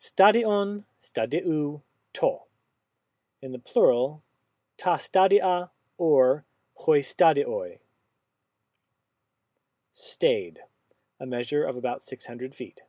stadion, stadiu, to. In the plural, ta stadia or hoi stadioi. Stade. A measure of about six hundred feet.